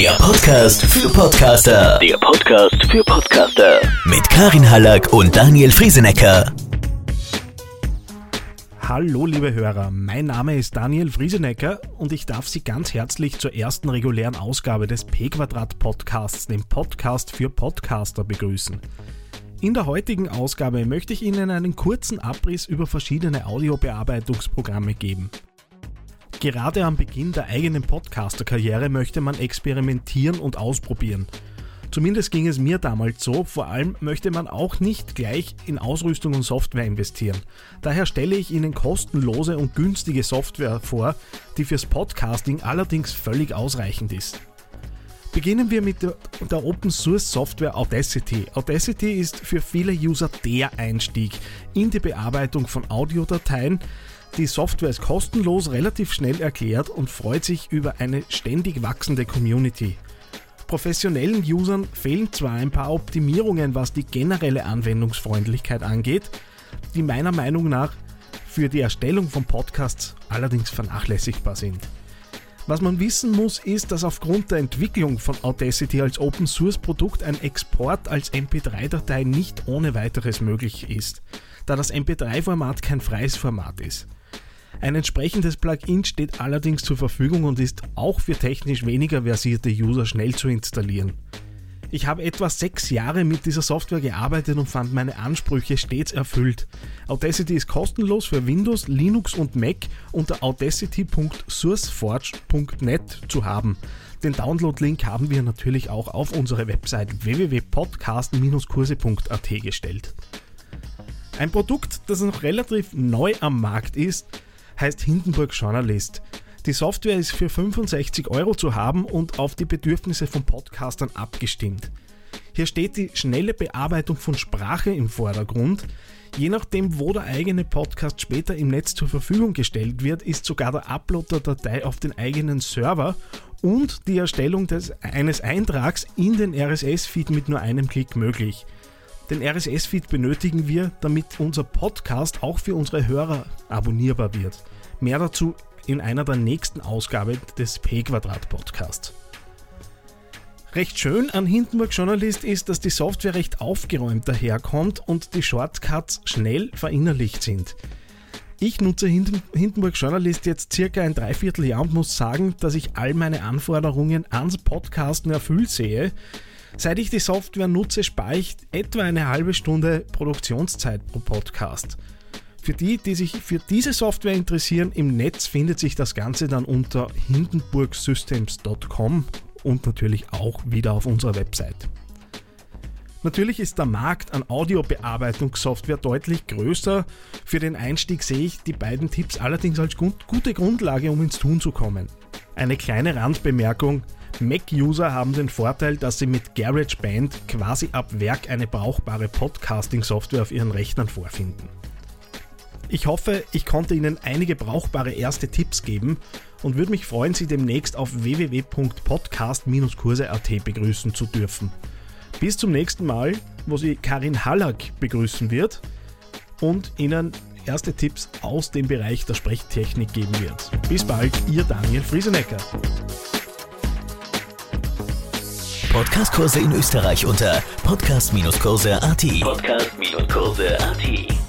Der Podcast für Podcaster. Der Podcast für Podcaster. Mit Karin Hallack und Daniel Friesenecker. Hallo liebe Hörer, mein Name ist Daniel Friesenecker und ich darf Sie ganz herzlich zur ersten regulären Ausgabe des P-Quadrat Podcasts, dem Podcast für Podcaster, begrüßen. In der heutigen Ausgabe möchte ich Ihnen einen kurzen Abriss über verschiedene Audiobearbeitungsprogramme geben. Gerade am Beginn der eigenen Podcaster-Karriere möchte man experimentieren und ausprobieren. Zumindest ging es mir damals so, vor allem möchte man auch nicht gleich in Ausrüstung und Software investieren. Daher stelle ich Ihnen kostenlose und günstige Software vor, die fürs Podcasting allerdings völlig ausreichend ist. Beginnen wir mit der, Open Source Software Audacity. Audacity ist für viele User der Einstieg in die Bearbeitung von Audiodateien, die Software ist kostenlos, relativ schnell erklärt und freut sich über eine ständig wachsende Community. Professionellen Usern fehlen zwar ein paar Optimierungen, was die generelle Anwendungsfreundlichkeit angeht, die meiner Meinung nach für die Erstellung von Podcasts allerdings vernachlässigbar sind. Was man wissen muss, ist, dass aufgrund der Entwicklung von Audacity als Open Source Produkt ein Export als MP3-Datei nicht ohne weiteres möglich ist, da das MP3-Format kein freies Format ist. Ein entsprechendes Plugin steht allerdings zur Verfügung und ist auch für technisch weniger versierte User schnell zu installieren. Ich habe etwa sechs Jahre mit dieser Software gearbeitet und fand meine Ansprüche stets erfüllt. Audacity ist kostenlos für Windows, Linux und Mac unter audacity.sourceforge.net zu haben. Den Download-Link haben wir natürlich auch auf unsere Website www.podcast-kurse.at gestellt. Ein Produkt, das noch relativ neu am Markt ist, heißt Hindenburg Journalist. Die Software ist für 65 Euro zu haben und auf die Bedürfnisse von Podcastern abgestimmt. Hier steht die schnelle Bearbeitung von Sprache im Vordergrund. Je nachdem, wo der eigene Podcast später im Netz zur Verfügung gestellt wird, ist sogar der Upload der Datei auf den eigenen Server und die Erstellung des, eines Eintrags in den RSS-Feed mit nur einem Klick möglich. Den RSS-Feed benötigen wir, damit unser Podcast auch für unsere Hörer abonnierbar wird. Mehr dazu in einer der nächsten Ausgaben des P-Quadrat Podcasts. Recht schön an Hindenburg Journalist ist, dass die Software recht aufgeräumt daherkommt und die Shortcuts schnell verinnerlicht sind. Ich nutze Hindenburg Journalist jetzt circa ein Dreivierteljahr und muss sagen, dass ich all meine Anforderungen ans Podcasten erfüllt sehe. Seit ich die Software nutze, spare ich etwa eine halbe Stunde Produktionszeit pro Podcast. Für die, die sich für diese Software interessieren, im Netz findet sich das Ganze dann unter hindenburgsystems.com und natürlich auch wieder auf unserer Website. Natürlich ist der Markt an Audiobearbeitungssoftware deutlich größer. Für den Einstieg sehe ich die beiden Tipps allerdings als gute Grundlage, um ins Tun zu kommen. Eine kleine Randbemerkung. Mac-User haben den Vorteil, dass sie mit GarageBand quasi ab Werk eine brauchbare Podcasting-Software auf ihren Rechnern vorfinden. Ich hoffe, ich konnte Ihnen einige brauchbare erste Tipps geben und würde mich freuen, Sie demnächst auf www.podcast-kurse.at begrüßen zu dürfen. Bis zum nächsten Mal, wo Sie Karin Hallack begrüßen wird und Ihnen erste Tipps aus dem Bereich der Sprechtechnik geben wird. Bis bald, Ihr Daniel Friesenecker. Podcastkurse in Österreich unter podcast-kurse.at. Podcast-Kurse.at.